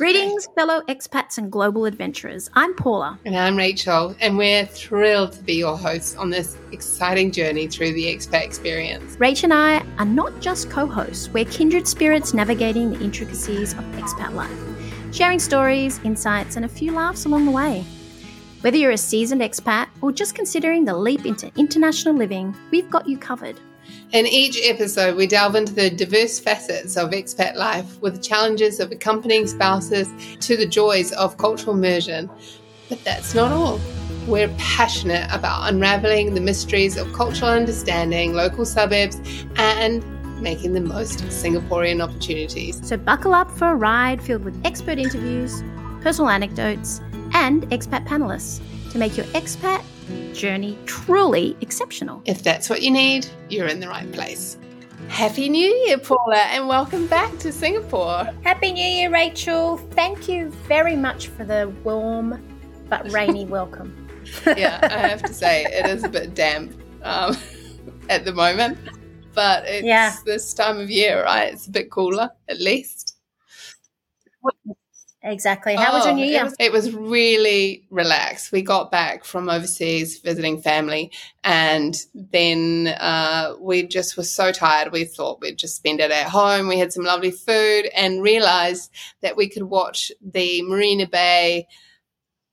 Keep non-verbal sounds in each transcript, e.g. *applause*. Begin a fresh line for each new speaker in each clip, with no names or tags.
Greetings, fellow expats and global adventurers. I'm Paula.
And I'm Rachel, and we're thrilled to be your hosts on this exciting journey through the expat experience.
Rach and I are not just co hosts, we're kindred spirits navigating the intricacies of expat life, sharing stories, insights, and a few laughs along the way. Whether you're a seasoned expat or just considering the leap into international living, we've got you covered.
In each episode, we delve into the diverse facets of expat life with the challenges of accompanying spouses to the joys of cultural immersion. But that's not all. We're passionate about unraveling the mysteries of cultural understanding, local suburbs, and making the most of Singaporean opportunities.
So, buckle up for a ride filled with expert interviews, personal anecdotes, and expat panelists to make your expat journey truly exceptional.
If that's what you need, you're in the right place. Happy New Year, Paula, and welcome back to Singapore.
Happy New Year, Rachel. Thank you very much for the warm but rainy *laughs* welcome.
yeah, I have to say, it is a bit damp um, *laughs* at the moment, but it's yeah. this time of year, right? It's a bit cooler, at least.
Exactly. How oh, was your New Year?
It was, it was, really relaxed. We got back from overseas visiting family, and then uh, we just were so tired. We thought we'd just spend it at home. We had some lovely food, and realized that we could watch the Marina Bay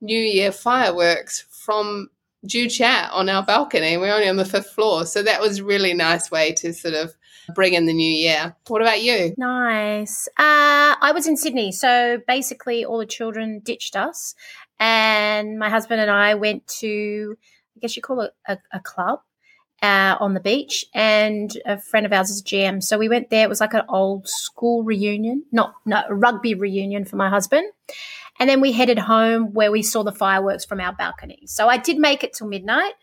New Year fireworks from Joo Chiat on our balcony. We're only on the fifth floor, so that was a really nice way to sort of bring in the new year. What about you?
Nice. Uh, I was in Sydney. So basically, all the children ditched us, and my husband and I went to, I guess you call it a, a club. Uh, on the beach, and a friend of ours is a GM. So we went there. It was like an old school reunion, not no rugby reunion for my husband. And then we headed home where we saw the fireworks from our balcony. So I did make it till midnight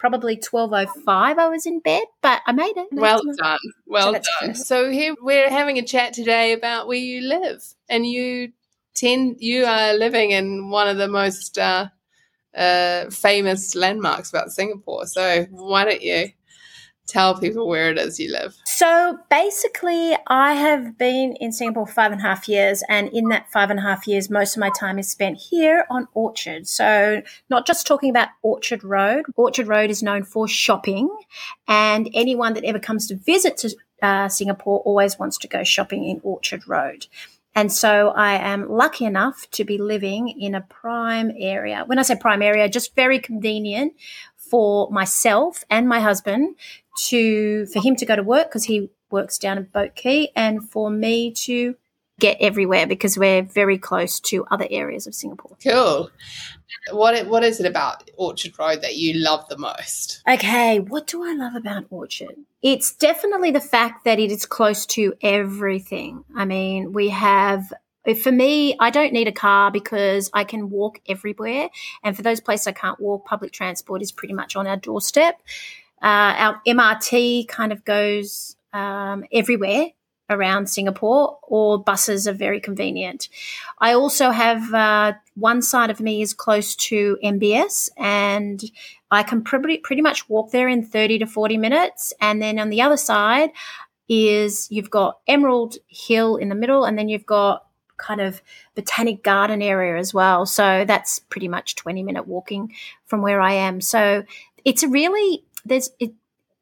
probably 12.05 I was in bed, but I made it.
Well done. Well so done. So here we're having a chat today about where you live. And you tend, you are living in one of the most uh, uh, famous landmarks about Singapore. So why don't you tell people where it is you live?
So basically, I have been in Singapore five and a half years, and in that five and a half years, most of my time is spent here on Orchard. So, not just talking about Orchard Road, Orchard Road is known for shopping, and anyone that ever comes to visit to uh, Singapore always wants to go shopping in Orchard Road. And so I am lucky enough to be living in a prime area. When I say prime area, just very convenient for myself and my husband to for him to go to work because he works down in Boat Quay, and for me to get everywhere because we're very close to other areas of Singapore.
Cool. What what is it about Orchard Road that you love the most?
Okay, what do I love about Orchard? It's definitely the fact that it is close to everything. I mean, we have for me, I don't need a car because I can walk everywhere. And for those places I can't walk, public transport is pretty much on our doorstep. Uh, our MRT kind of goes um, everywhere around Singapore, or buses are very convenient. I also have uh, one side of me is close to MBS, and I can pretty, pretty much walk there in 30 to 40 minutes. And then on the other side is you've got Emerald Hill in the middle, and then you've got kind of botanic garden area as well. So that's pretty much 20 minute walking from where I am. So it's a really there's it,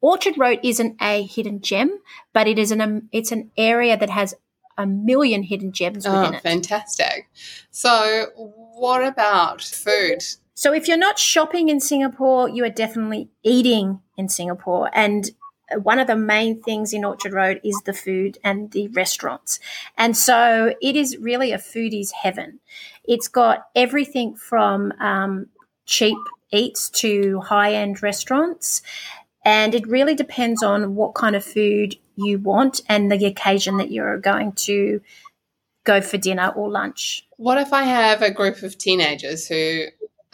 Orchard Road isn't a hidden gem, but it is an um, it's an area that has a million hidden gems oh, within
it. Fantastic. So, what about food?
So, if you're not shopping in Singapore, you are definitely eating in Singapore. And one of the main things in Orchard Road is the food and the restaurants. And so, it is really a foodie's heaven. It's got everything from um, cheap eats to high end restaurants. And it really depends on what kind of food you want and the occasion that you're going to go for dinner or lunch.
What if I have a group of teenagers who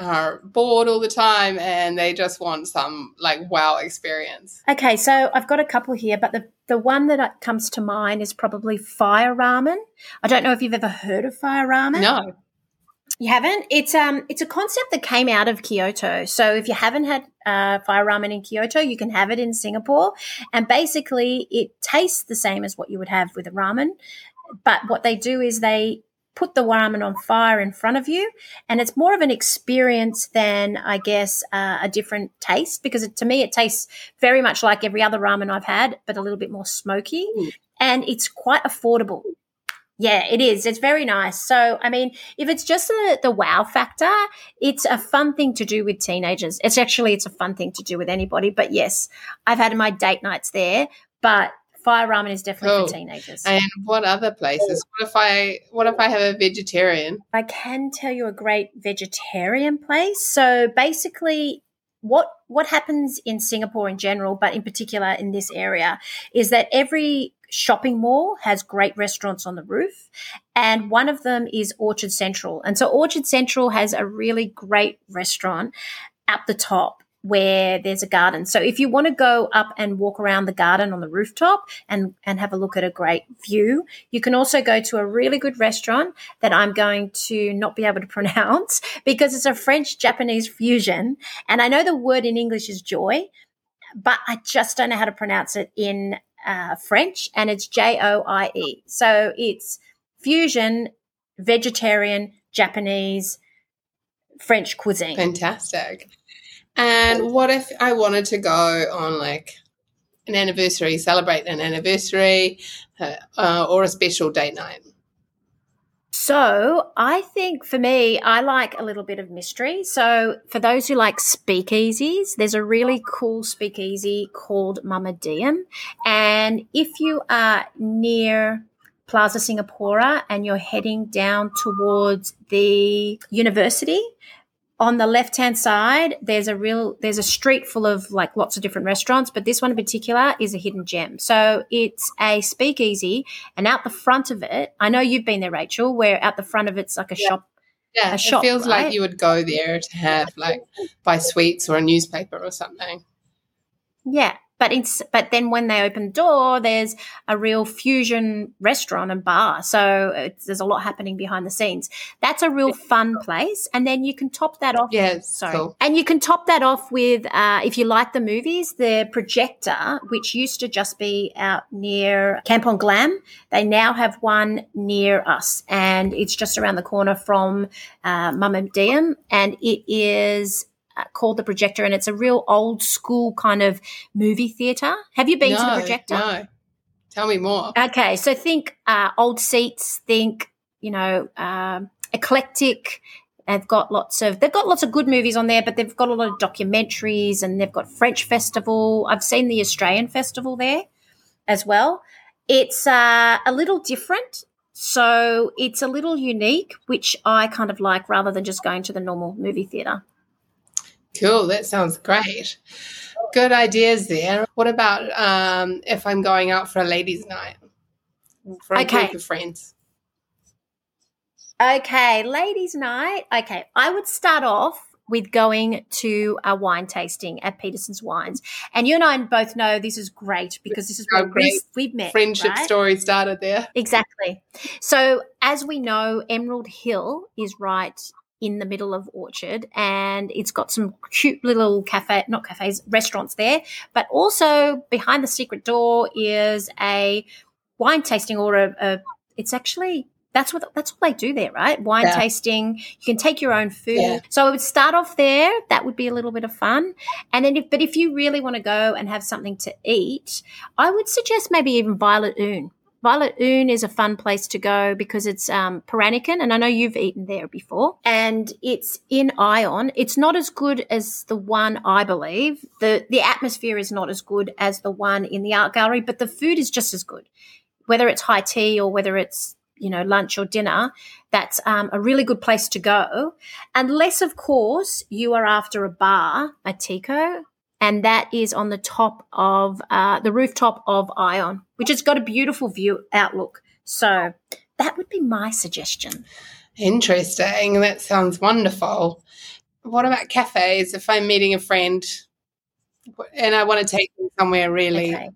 are bored all the time and they just want some like wow experience?
Okay, so I've got a couple here, but the, the one that comes to mind is probably fire ramen. I don't know if you've ever heard of fire ramen.
No.
You haven't? It's um it's a concept that came out of Kyoto. So if you haven't had uh, fire ramen in Kyoto, you can have it in Singapore. And basically, it tastes the same as what you would have with a ramen. But what they do is they put the ramen on fire in front of you. And it's more of an experience than, I guess, uh, a different taste because it, to me, it tastes very much like every other ramen I've had, but a little bit more smoky. Mm. And it's quite affordable. Yeah, it is. It's very nice. So, I mean, if it's just the, the wow factor, it's a fun thing to do with teenagers. It's actually, it's a fun thing to do with anybody. But yes, I've had my date nights there, but fire ramen is definitely cool. for oh, teenagers.
And what other places? What if I what if I have a vegetarian?
I can tell you a great vegetarian place. So basically what what happens in Singapore in general, but in particular in this area, is that every shopping mall has great restaurants on the roof, and one of them is Orchard Central. And so Orchard Central has a really great restaurant at the top where there's a garden. So if you want to go up and walk around the garden on the rooftop and, and have a look at a great view, you can also go to a really good restaurant that I'm going to not be able to *laughs* pronounce because it's a French Japanese fusion. And I know the word in English is joy, but I just don't know how to pronounce it in uh, French. And it's J O I E. So it's fusion, vegetarian, Japanese, French cuisine.
Fantastic. And what if I wanted to go on like an anniversary, celebrate an anniversary, uh, uh, or a special date night?
So, I think for me, I like a little bit of mystery. So, for those who like speakeasies, there's a really cool speakeasy called Mama Diam. And if you are near Plaza Singapura and you're heading down towards the university, on the left hand side there's a real there's a street full of like lots of different restaurants but this one in particular is a hidden gem so it's a speakeasy and out the front of it i know you've been there rachel where out the front of it's like a yeah. shop
yeah
a shop,
it feels
right?
like you would go there to have like buy sweets or a newspaper or something
yeah but it's but then when they open the door, there's a real fusion restaurant and bar. So there's a lot happening behind the scenes. That's a real fun place. And then you can top that off.
Yes,
sorry. Cool. And you can top that off with, uh, if you like the movies, the projector, which used to just be out near Kampong Glam. They now have one near us, and it's just around the corner from uh, and Diam, and it is called the projector, and it's a real old school kind of movie theater. Have you been no, to the projector?
No. Tell me more.
Okay, so think uh, old seats. Think you know um, eclectic. They've got lots of they've got lots of good movies on there, but they've got a lot of documentaries, and they've got French festival. I've seen the Australian festival there as well. It's uh, a little different. So it's a little unique, which I kind of like rather than just going to the normal movie theatre.
Cool. That sounds great. Good ideas there. What about um, if I'm going out for a ladies' night for a okay. group of friends?
Okay, ladies' night. Okay, I would start off with going to a wine tasting at Peterson's Wines. And you and I both know this is great because this is where we've, we've, met.
Friendship
right?
story started there.
Exactly. So, as we know, Emerald Hill is right in the middle of Orchard, and it's got some cute little cafe, not cafes, restaurants there. But also behind the secret door is a wine tasting or a, a it's actually that's what that's what they do there, right? Wine yeah. tasting. You can take your own food. Yeah. So I would start off there. That would be a little bit of fun. And then, if, but if you really want to go and have something to eat, I would suggest maybe even Violet Oon. Violet Oon is a fun place to go because it's um, Peranakan, and I know you've eaten there before. And it's in Ion. It's not as good as the one I believe. the The atmosphere is not as good as the one in the art gallery, but the food is just as good. Whether it's high tea or whether it's you know lunch or dinner, that's um, a really good place to go. Unless, of course, you are after a bar, Atico, and that is on the top of uh, the rooftop of Ion, which has got a beautiful view outlook. So that would be my suggestion.
Interesting. That sounds wonderful. What about cafes? If I'm meeting a friend and I want to take them somewhere really okay.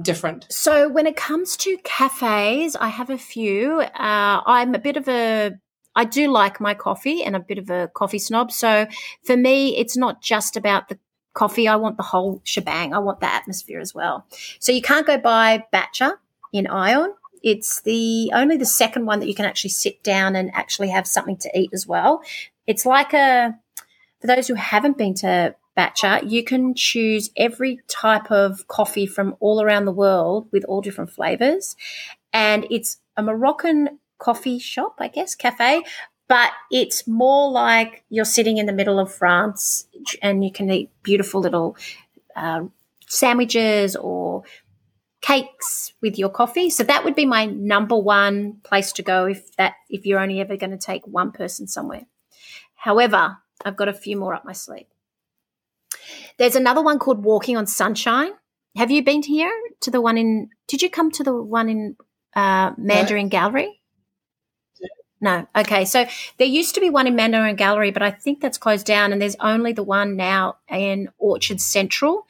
different.
So, when it comes to cafes, I have a few. Uh, I'm a bit of a I do like my coffee and a bit of a coffee snob. So for me, it's not just about the coffee. I want the whole shebang. I want the atmosphere as well. So you can't go buy Bacha in Ion. It's the only the second one that you can actually sit down and actually have something to eat as well. It's like a for those who haven't been to Bacha, you can choose every type of coffee from all around the world with all different flavors. And it's a Moroccan coffee shop, I guess, cafe, but it's more like you're sitting in the middle of France and you can eat beautiful little uh, sandwiches or cakes with your coffee. So that would be my number one place to go if that if you're only ever going to take one person somewhere. However, I've got a few more up my sleeve. There's another one called Walking on Sunshine. Have you been here to the one in? Did you come to the one in uh, Mandarin Gallery? No. Okay. So there used to be one in Mandarin Gallery, but I think that's closed down, and there's only the one now in Orchard Central.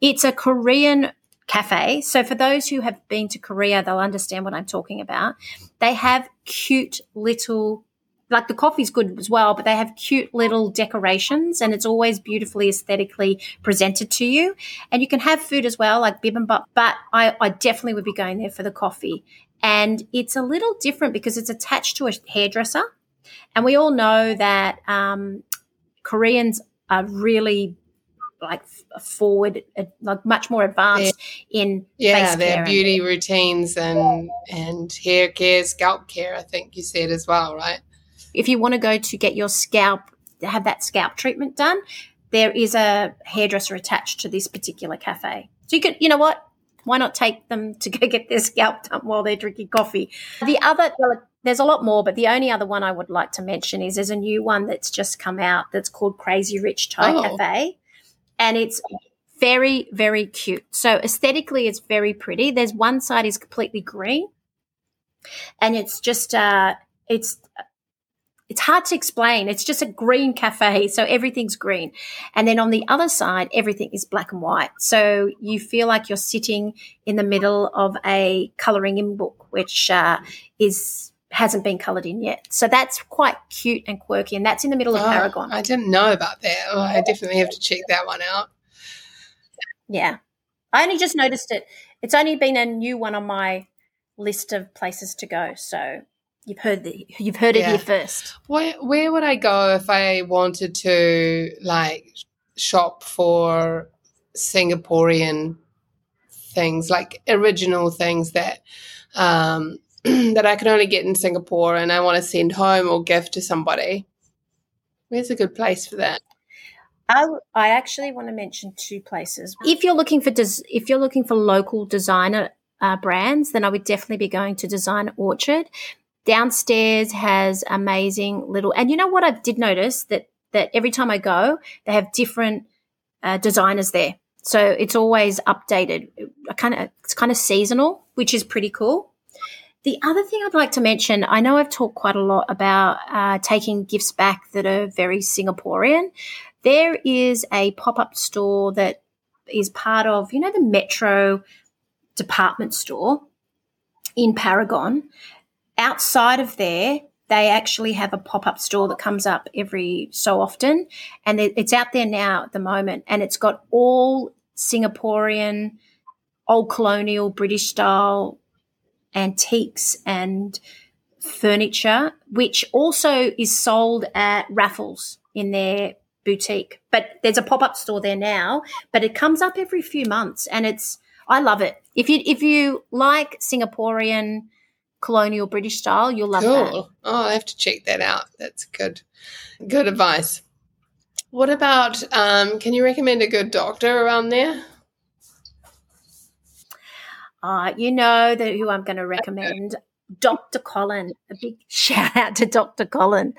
It's a Korean cafe. So for those who have been to Korea, they'll understand what I'm talking about. They have cute little like the coffee's good as well, but they have cute little decorations and it's always beautifully aesthetically presented to you. And you can have food as well, like bibimbap, but I, I definitely would be going there for the coffee. And it's a little different because it's attached to a hairdresser. And we all know that um, Koreans are really like forward, like much more advanced yeah. in
yeah their beauty routines and and hair care, scalp care. I think you said as well, right?
If you want to go to get your scalp, have that scalp treatment done, there is a hairdresser attached to this particular cafe. So you could, you know what? Why not take them *laughs* to go get their scalp done while they're drinking coffee? The other, there's a lot more, but the only other one I would like to mention is there's a new one that's just come out that's called Crazy Rich Thai oh. Cafe. And it's very, very cute. So aesthetically, it's very pretty. There's one side is completely green and it's just, uh, it's it's hard to explain. It's just a green cafe. So everything's green. And then on the other side, everything is black and white. So you feel like you're sitting in the middle of a coloring in book, which uh, is hasn't been colored in yet. So that's quite cute and quirky. And that's in the middle of oh, Paragon.
I didn't know about that. Oh, I definitely have to check that one out.
Yeah. I only just noticed it. It's only been a new one on my list of places to go. So You've heard the, you've heard yeah. it here first.
Where where would I go if I wanted to like shop for Singaporean things, like original things that um, *clears throat* that I can only get in Singapore, and I want to send home or gift to somebody? Where's a good place for that?
I, I actually want to mention two places. If you're looking for des- if you're looking for local designer uh, brands, then I would definitely be going to Design Orchard. Downstairs has amazing little, and you know what I did notice that that every time I go, they have different uh, designers there. So it's always updated. Kind of, it's kind of seasonal, which is pretty cool. The other thing I'd like to mention, I know I've talked quite a lot about uh, taking gifts back that are very Singaporean. There is a pop up store that is part of, you know, the Metro department store in Paragon outside of there, they actually have a pop up store that comes up every so often. And it's out there now at the moment. And it's got all Singaporean, old colonial, British style antiques and furniture, which also is sold at raffles in their boutique. But there's a pop up store there now, but it comes up every few months and it's, I love it. If you, if you like Singaporean, colonial British style. You'll love cool. that.
Oh, I have to check that out. That's good. Good advice. What about, um, can you recommend a good doctor around there?
Uh, you know that who I'm going to recommend. Dr. Colin. A big *laughs* shout out to Dr. Colin.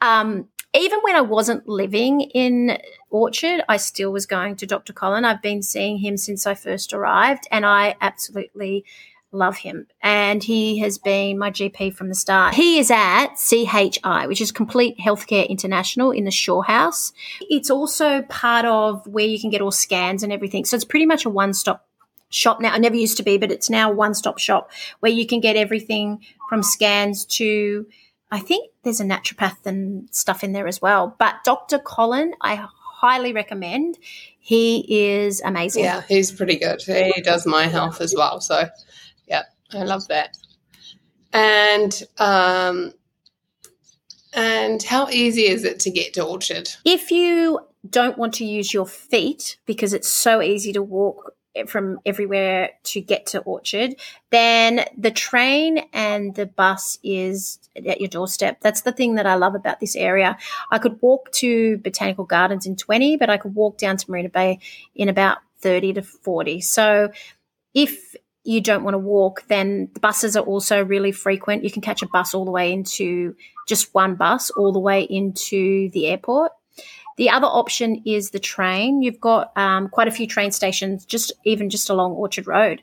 Um, even when I wasn't living in Orchard, I still was going to Dr. Colin. I've been seeing him since I first arrived, and I absolutely love him. And he has been my GP from the start. He is at CHI, which is Complete Healthcare International in the Shaw House. It's also part of where you can get all scans and everything. So it's pretty much a one stop shop now. I never used to be, but it's now a one stop shop where you can get everything from scans to, I think there's a naturopath and stuff in there as well. But Dr. Colin, I highly recommend. He is amazing.
Yeah, he's pretty good. He does my health as well. So I love that. And um, and how easy is it to get to Orchard?
If you don't want to use your feet because it's so easy to walk from everywhere to get to Orchard, then the train and the bus is at your doorstep. That's the thing that I love about this area. I could walk to Botanical Gardens in 20, but I could walk down to Marina Bay in about 30 to 40. So if you don't want to walk, then the buses are also really frequent. You can catch a bus all the way into just one bus all the way into the airport. The other option is the train. You've got um, quite a few train stations, just even just along Orchard Road.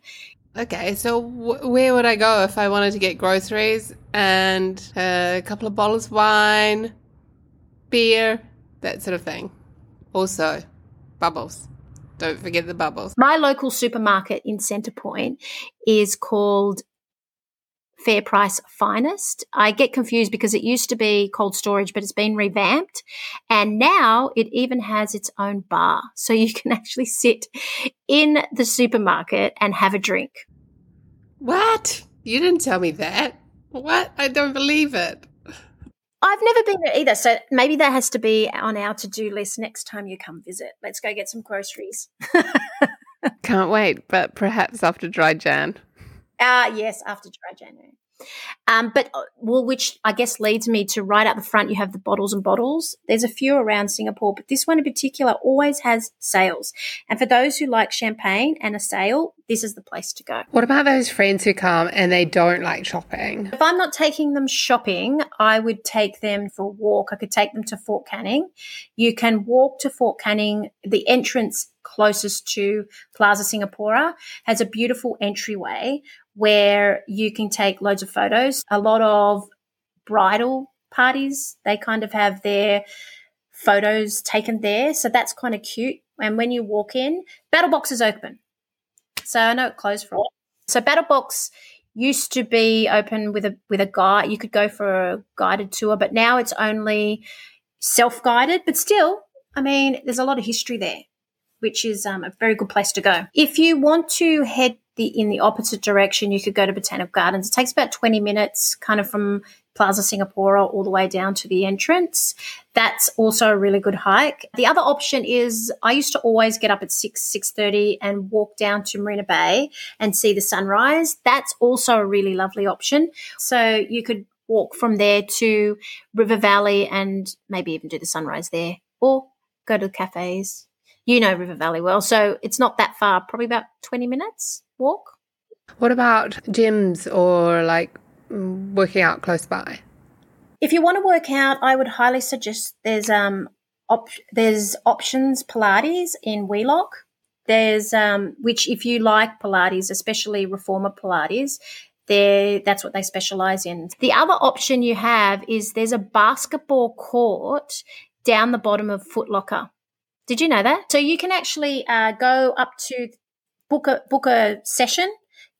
Okay, so w- where would I go if I wanted to get groceries and a couple of bottles of wine, beer, that sort of thing? Also, bubbles. Don't forget the bubbles.
My local supermarket in Centrepoint is called Fair Price Finest. I get confused because it used to be cold storage, but it's been revamped. And now it even has its own bar. *laughs* So you can actually sit in the supermarket and have a drink.
What? You didn't tell me that. What? I don't believe it.
I've never been there either. So maybe that has to be on our to do list next time you come visit. Let's go get some groceries. *laughs*
Can't wait, but perhaps after dry Jan.
Ah, uh, yes, after dry January. Um, but uh, well, which I guess leads me to right at the front, you have the bottles and bottles. There's a few around Singapore, but this one in particular always has sales. And for those who like champagne and a sale, this is the place to go.
What about those friends who come and they don't like shopping?
If I'm not taking them shopping, I would take them for a walk. I could take them to Fort Canning. You can walk to Fort Canning. The entrance closest to Plaza Singapura has a beautiful entryway where you can take loads of photos. A lot of bridal parties, they kind of have their photos taken there. So that's kind of cute. And when you walk in, Battle Box is open. So I know it closed for a while. So Battle Box used to be open with a with a guide. You could go for a guided tour, but now it's only self guided. But still, I mean, there's a lot of history there, which is um, a very good place to go. If you want to head the in the opposite direction, you could go to Botanical Gardens. It takes about 20 minutes, kind of from Plaza Singapura all the way down to the entrance. That's also a really good hike. The other option is I used to always get up at 6, 6.30 and walk down to Marina Bay and see the sunrise. That's also a really lovely option. So you could walk from there to River Valley and maybe even do the sunrise there or go to the cafes. You know River Valley well, so it's not that far, probably about 20 minutes walk.
What about gyms or like working out close by?
If you want to work out, I would highly suggest there's um op- there's options Pilates in Wheelock. There's um which if you like Pilates, especially reformer Pilates, there that's what they specialize in. The other option you have is there's a basketball court down the bottom of Footlocker. Did you know that? So you can actually uh, go up to book a book a session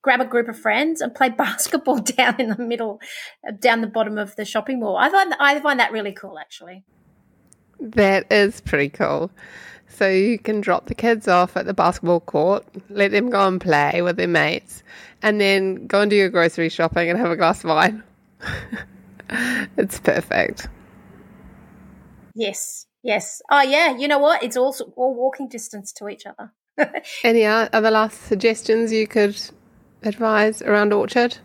grab a group of friends and play *laughs* basketball down in the middle, down the bottom of the shopping mall. I find I find that really cool, actually.
That is pretty cool. So you can drop the kids off at the basketball court, let them go and play with their mates, and then go and do your grocery shopping and have a glass of wine. *laughs* it's perfect.
Yes, yes. Oh yeah. You know what? It's also all walking distance to each other. *laughs*
Any other last suggestions you could advise around Orchard?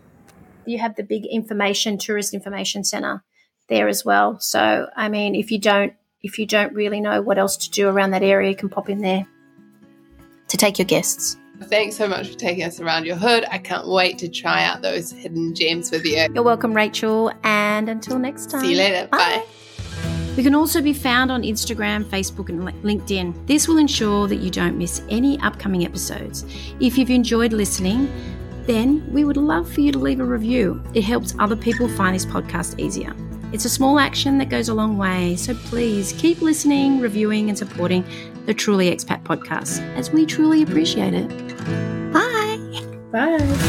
You have the big information tourist information centre there as well. So I mean, if you don't if you don't really know what else to do around that area, you can pop in there to take your guests.
Thanks so much for taking us around your hood. I can't wait to try out those hidden gems with you.
You're welcome, Rachel. And until next time.
See you later. Bye. Bye.
We can also be found on Instagram, Facebook, and LinkedIn. This will ensure that you don't miss any upcoming episodes. If you've enjoyed listening, then we would love for you to leave a review. It helps other people find this podcast easier. It's a small action that goes a long way, so please keep listening, reviewing, and supporting the Truly Expat podcast as we truly appreciate it. Bye.
Bye.